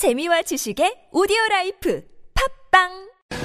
재미와 지식의 오디오 라이프 팟빵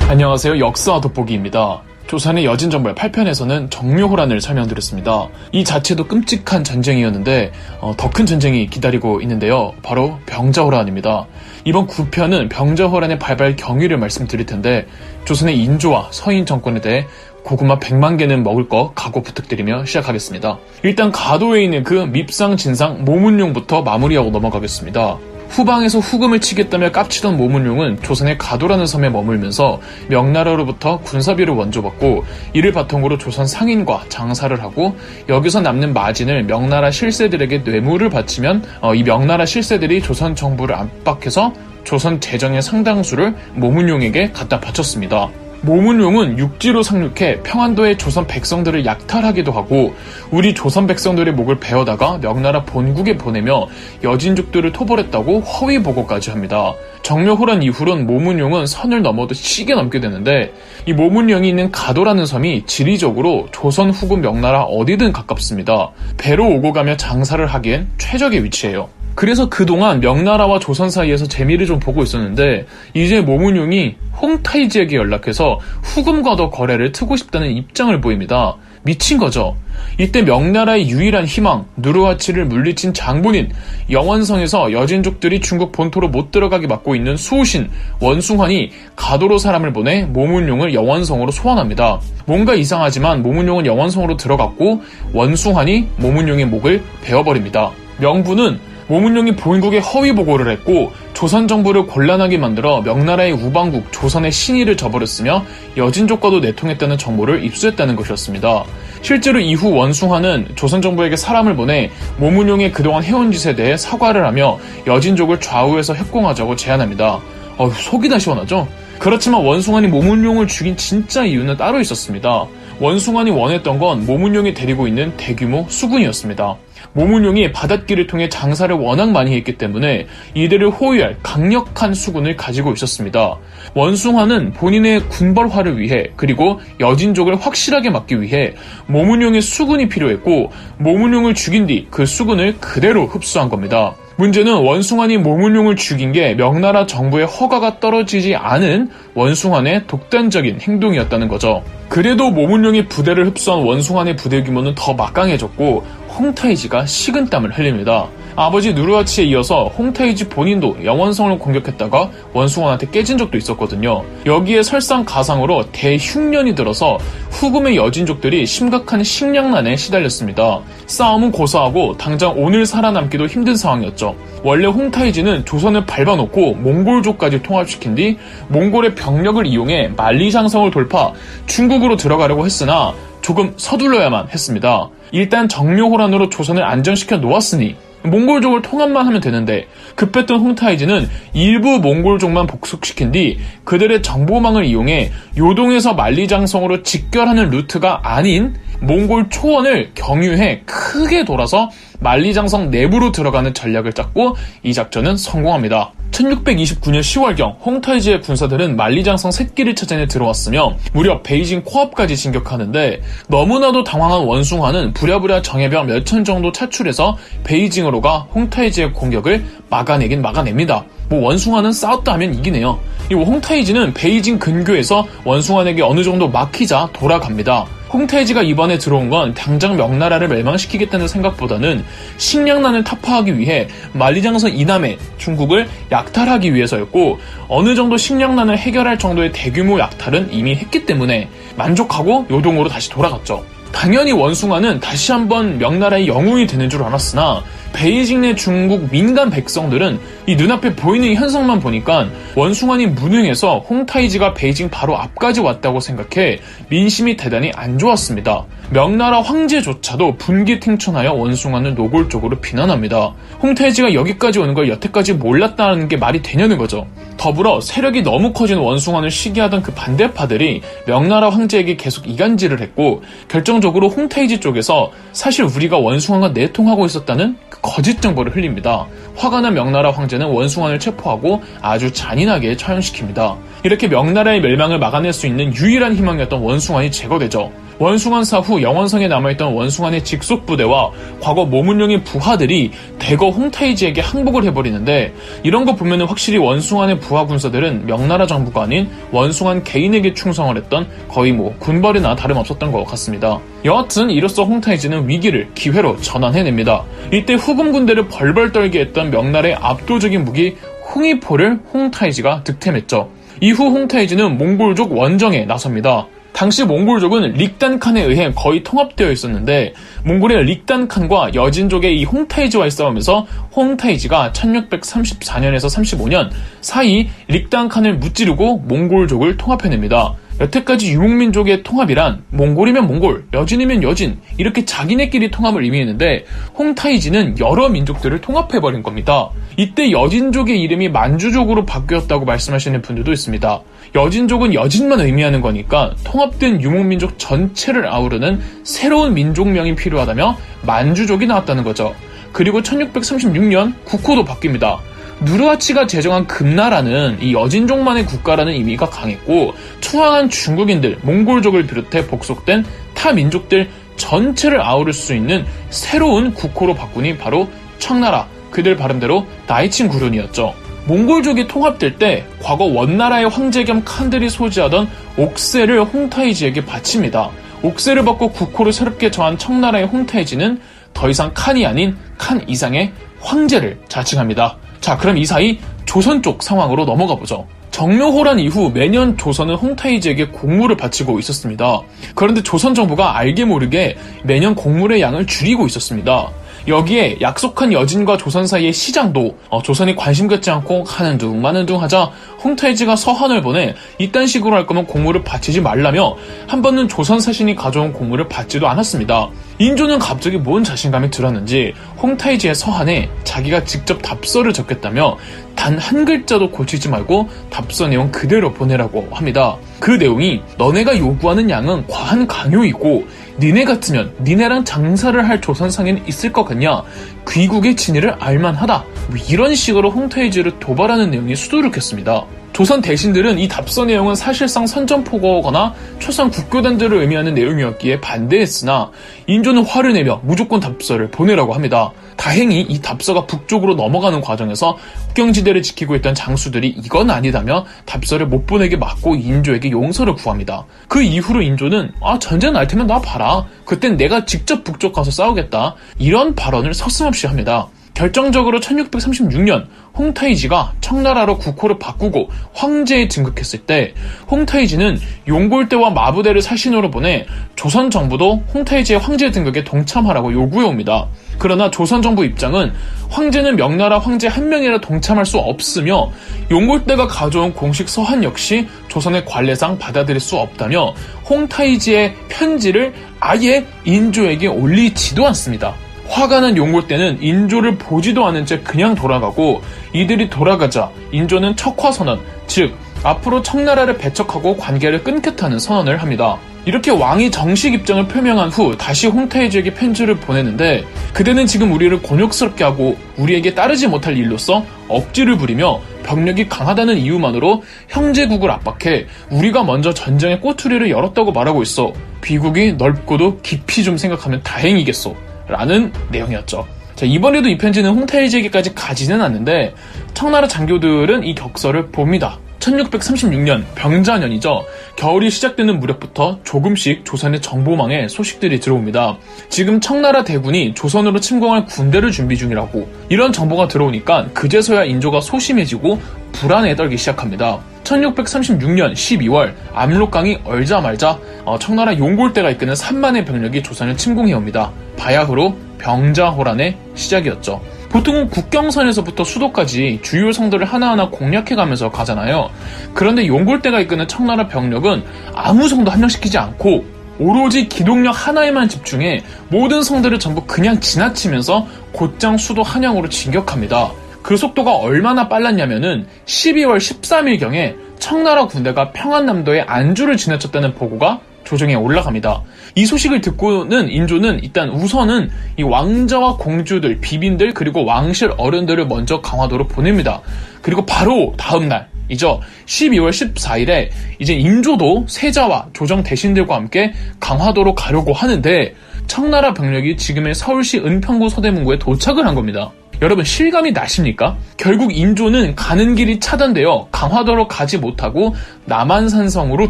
안녕하세요. 역사 돋보기입니다. 조선의 여진정벌 8편에서는 정묘호란을 설명드렸습니다. 이 자체도 끔찍한 전쟁이었는데 어, 더 큰 전쟁이 기다리고 있는데요. 바로 병자호란입니다. 이번 9편은 병자호란의 발발 경위를 말씀드릴 텐데 조선의 인조와 서인 정권에 대해 고구마 100만 개는 먹을 거 각오 부탁드리며 시작하겠습니다. 일단 가도에 있는 그 밉상 진상 모문용부터 마무리하고 넘어가겠습니다. 후방에서 후금을 치겠다며 깝치던 모문용은 조선의 가도라는 섬에 머물면서 명나라로부터 군사비를 원조받고 이를 바탕으로 조선 상인과 장사를 하고 여기서 남는 마진을 명나라 실세들에게 뇌물을 바치면 어, 이 명나라 실세들이 조선 정부를 압박해서 조선 재정의 상당수를 모문용에게 갖다 바쳤습니다. 모문용은 육지로 상륙해 평안도의 조선 백성들을 약탈하기도 하고 우리 조선 백성들의 목을 베어다가 명나라 본국에 보내며 여진족들을 토벌했다고 허위 보고까지 합니다. 정묘호란 이후론 모문용은 선을 넘어도 시게 넘게 되는데 이 모문용이 있는 가도라는 섬이 지리적으로 조선 후금 명나라 어디든 가깝습니다. 배로 오고 가며 장사를 하기엔 최적의 위치예요. 그래서 그동안 명나라와 조선 사이에서 재미를 좀 보고 있었는데 이제 모문용이 홍타이지에게 연락해서 후금과도 거래를 트고 싶다는 입장을 보입니다. 미친 거죠. 이때 명나라의 유일한 희망, 누르하치를 물리친 장본인, 영원성에서 여진족들이 중국 본토로 못 들어가게 막고 있는 수호신, 원숭환이 가도로 사람을 보내 모문용을 영원성으로 소환합니다. 뭔가 이상하지만 모문용은 영원성으로 들어갔고 원숭환이 모문용의 목을 베어버립니다. 명부는 모문용이 본국에 허위 보고를 했고 조선 정부를 곤란하게 만들어 명나라의 우방국 조선의 신의를 저버렸으며 여진족과도 내통했다는 정보를 입수했다는 것이었습니다. 실제로 이후 원숭아는 조선 정부에게 사람을 보내 모문용의 그동안 해온 짓에 대해 사과를 하며 여진족을 좌우해서 협공하자고 제안합니다. 어, 속이 다 시원하죠? 그렇지만 원숭아이 모문용을 죽인 진짜 이유는 따로 있었습니다. 원숭아이 원했던 건 모문용이 데리고 있는 대규모 수군이었습니다. 모문용이 바닷길을 통해 장사를 워낙 많이 했기 때문에 이들을 호위할 강력한 수군을 가지고 있었습니다. 원숭아는 본인의 군벌화를 위해 그리고 여진족을 확실하게 막기 위해 모문용의 수군이 필요했고 모문용을 죽인 뒤 그 수군을 그대로 흡수한 겁니다. 문제는 원숭아이 모문용을 죽인 게 명나라 정부의 허가가 떨어지지 않은 원숭아의 독단적인 행동이었다는 거죠. 그래도 모문용이 부대를 흡수한 원숭아의 부대 규모는 더 막강해졌고 홍타이지가 식은땀을 흘립니다. 아버지 누르하치에 이어서 홍타이지 본인도 영원성을 공격했다가 원숭아한테 깨진 적도 있었거든요. 여기에 설상가상으로 대흉년이 들어서 후금의 여진족들이 심각한 식량난에 시달렸습니다. 싸움은 고사하고 당장 오늘 살아남기도 힘든 상황이었죠. 원래 홍타이지는 조선을 밟아놓고 몽골족까지 통합시킨 뒤 몽골의 병력을 이용해 만리장성을 돌파 중국으로 들어가려고 했으나 조금 서둘러야만 했습니다. 일단 정묘호란으로 조선을 안정시켜 놓았으니 몽골족을 통합만 하면 되는데 급했던 홍타이즈는 일부 몽골족만 복속시킨 뒤 그들의 정보망을 이용해 요동에서 만리장성으로 직결하는 루트가 아닌 몽골 초원을 경유해 크게 돌아서 만리장성 내부로 들어가는 전략을 짰고 이 작전은 성공합니다. 1629년 10월경 홍타이지의 군사들은 만리장성 셋길을 찾아내 들어왔으며 무려 베이징 코앞까지 진격하는데 너무나도 당황한 원숭아는 부랴부랴 정예병 몇 천 정도 차출해서 베이징으로 가 홍타이지의 공격을 막아내긴 막아냅니다. 뭐 원숭아는 싸웠다 하면 이기네요. 이 홍타이지는 베이징 근교에서 원숭아에게 어느 정도 막히자 돌아갑니다. 홍태지가 이번에 들어온 건 당장 명나라를 멸망시키겠다는 생각보다는 식량난을 타파하기 위해 만리장성 이남의 중국을 약탈하기 위해서였고 어느 정도 식량난을 해결할 정도의 대규모 약탈은 이미 했기 때문에 만족하고 요동으로 다시 돌아갔죠. 당연히 원숭아는 다시 한번 명나라의 영웅이 되는 줄 알았으나 베이징 내 중국 민간 백성들은 이 눈앞에 보이는 현상만 보니까 원숭아이 무능해서 홍타이지가 베이징 바로 앞까지 왔다고 생각해 민심이 대단히 안 좋았습니다. 명나라 황제조차도 분기탱천하여 원숭아는 노골적으로 비난합니다. 홍타이지가 여기까지 오는 걸 여태까지 몰랐다는 게 말이 되냐는 거죠. 더불어 세력이 너무 커진 원숭아를 시기하던 그 반대파들이 명나라 황제에게 계속 이간질을 했고 결정적으로 홍타이지 쪽에서 사실 우리가 원숭아가 내통하고 있었다는 그 거짓 정보를 흘립니다. 화가 난 명나라 황제는 원숭아를 체포하고 아주 잔인하게 처형시킵니다. 이렇게 명나라의 멸망을 막아낼 수 있는 유일한 희망이었던 원숭아이 제거되죠. 원숭안 사 후 영원성에 남아있던 원숭안의 직속 부대와 과거 모문령의 부하들이 대거 홍타이지에게 항복을 해버리는데 이런 거 보면 확실히 원숭안의 부하 군사들은 명나라 정부가 아닌 원숭안 개인에게 충성을 했던 거의 뭐 군벌이나 다름없었던 것 같습니다. 여하튼 이로써 홍타이지는 위기를 기회로 전환해냅니다. 이때 후금 군대를 벌벌 떨게 했던 명나라의 압도적인 무기 홍이포를 홍타이지가 득템했죠. 이후 홍타이지는 몽골족 원정에 나섭니다. 당시 몽골족은 릭단칸에 의해 거의 통합되어 있었는데 몽골의 릭단칸과 여진족의 이 홍타이지와의 싸움에서 홍타이지가 1634년에서 35년 사이 릭단칸을 무찌르고 몽골족을 통합해냅니다. 여태까지 유목민족의 통합이란 몽골이면 몽골, 여진이면 여진 이렇게 자기네끼리 통합을 의미했는데 홍타이지는 여러 민족들을 통합해버린 겁니다. 이때 여진족의 이름이 만주족으로 바뀌었다고 말씀하시는 분들도 있습니다. 여진족은 여진만 의미하는 거니까 통합된 유목민족 전체를 아우르는 새로운 민족명이 필요하다며 만주족이 나왔다는 거죠. 그리고 1636년 국호도 바뀝니다. 누르하치가 제정한 금나라는 이 여진족만의 국가라는 의미가 강했고 투항한 중국인들, 몽골족을 비롯해 복속된 타 민족들 전체를 아우를 수 있는 새로운 국호로 바꾸니 바로 청나라, 그들 발음대로 나이친 구륜이었죠. 몽골족이 통합될 때 과거 원나라의 황제 겸 칸들이 소지하던 옥세를 홍타이지에게 바칩니다. 옥세를 받고 국호를 새롭게 정한 청나라의 홍타이지는 더 이상 칸이 아닌 칸 이상의 황제를 자칭합니다. 자, 그럼 이 사이 조선 쪽 상황으로 넘어가 보죠. 정묘호란 이후 매년 조선은 홍타이지에게 곡물을 바치고 있었습니다. 그런데 조선 정부가 알게 모르게 매년 곡물의 양을 줄이고 있었습니다. 여기에 약속한 여진과 조선 사이의 시장도 어, 조선이 관심 갖지 않고 하는 둥 마는 둥 하자 홍타이지가 서한을 보내 이딴 식으로 할 거면 공물을 바치지 말라며 한 번은 조선 사신이 가져온 공물을 받지도 않았습니다. 인조는 갑자기 뭔 자신감이 들었는지 홍타이지의 서한에 자기가 직접 답서를 적겠다며 단 한 글자도 고치지 말고 답서 내용 그대로 보내라고 합니다. 그 내용이 너네가 요구하는 양은 과한 강요이고 니네 같으면 니네랑 장사를 할 조선상에는 있을 것 같냐? 귀국의 진위를 알만하다. 뭐 이런 식으로 홍타이지를 도발하는 내용이 수두룩했습니다. 조선 대신들은 이 답서 내용은 사실상 선전포고거나 초선 국교단들을 의미하는 내용이었기에 반대했으나 인조는 화를 내며 무조건 답서를 보내라고 합니다. 다행히 이 답서가 북쪽으로 넘어가는 과정에서 국경지대를 지키고 있던 장수들이 이건 아니다며 답서를 못 보내게 막고 인조에게 용서를 구합니다. 그 이후로 인조는 아 전쟁 날 테면 나 봐라. 그땐 내가 직접 북쪽 가서 싸우겠다. 이런 발언을 서슴없이 합니다. 결정적으로 1636년 홍타이지가 청나라로 국호를 바꾸고 황제에 등극했을 때 홍타이지는 용골대와 마부대를 사신으로 보내 조선 정부도 홍타이지의 황제 등극에 동참하라고 요구해 옵니다. 그러나 조선 정부 입장은 황제는 명나라 황제 한 명이라 동참할 수 없으며 용골대가 가져온 공식 서한 역시 조선의 관례상 받아들일 수 없다며 홍타이지의 편지를 아예 인조에게 올리지도 않습니다. 화가 난 용골 때는 인조를 보지도 않은 채 그냥 돌아가고 이들이 돌아가자 인조는 척화선언, 즉 앞으로 청나라를 배척하고 관계를 끊겠다는 선언을 합니다. 이렇게 왕이 정식 입장을 표명한 후 다시 홍태이지에게 편지를 보내는데 그대는 지금 우리를 곤욕스럽게 하고 우리에게 따르지 못할 일로서 억지를 부리며 병력이 강하다는 이유만으로 형제국을 압박해 우리가 먼저 전쟁의 꼬투리를 열었다고 말하고 있어. 귀국이 넓고도 깊이 좀 생각하면 다행이겠소. 라는 내용이었죠. 자, 이번에도 이 편지는 홍타이지에게까지 가지는 않는데 청나라 장교들은 이 격서를 봅니다. 1636년 병자년이죠. 겨울이 시작되는 무렵부터 조금씩 조선의 정보망에 소식들이 들어옵니다. 지금 청나라 대군이 조선으로 침공할 군대를 준비 중이라고 이런 정보가 들어오니까 그제서야 인조가 소심해지고 불안에 떨기 시작합니다. 1636년 12월 압록강이 얼자말자 어, 청나라 용골대가 이끄는 3만의 병력이 조선을 침공해옵니다. 바야흐로 병자호란의 시작이었죠. 보통은 국경선에서부터 수도까지 주요 성들을 하나하나 공략해가면서 가잖아요. 그런데 용골대가 이끄는 청나라 병력은 아무 성도 함령시키지 않고 오로지 기동력 하나에만 집중해 모든 성들을 전부 그냥 지나치면서 곧장 수도 한양으로 진격합니다. 그 속도가 얼마나 빨랐냐면은 12월 13일경에 청나라 군대가 평안남도의 안주를 지나쳤다는 보고가 조정에 올라갑니다. 이 소식을 듣고는 인조는 일단 우선은 이 왕자와 공주들, 비빈들 그리고 왕실 어른들을 먼저 강화도로 보냅니다. 그리고 바로 다음 날 이죠. 12월 14일에 이제 인조도 세자와 조정 대신들과 함께 강화도로 가려고 하는데 청나라 병력이 지금의 서울시 은평구 서대문구에 도착을 한 겁니다. 여러분 실감이 나십니까? 결국 인조는 가는 길이 차단되어 강화도로 가지 못하고 남한산성으로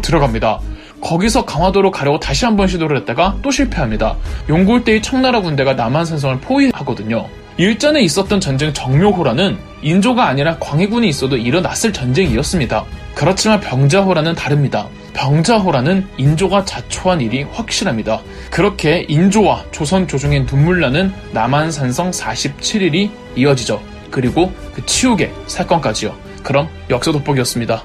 들어갑니다. 거기서 강화도로 가려고 다시 한 번 시도를 했다가 또 실패합니다. 용골 때의 청나라 군대가 남한산성을 포위하거든요. 일전에 있었던 전쟁 정묘호라는 인조가 아니라 광해군이 있어도 일어났을 전쟁이었습니다. 그렇지만 병자호라는 다릅니다. 병자호라는 인조가 자초한 일이 확실합니다. 그렇게 인조와 조선 조정의 눈물 나는 남한산성 47일이 이어지죠. 그리고 그 치욕의 사건까지요. 그럼 역사 돋보기였습니다.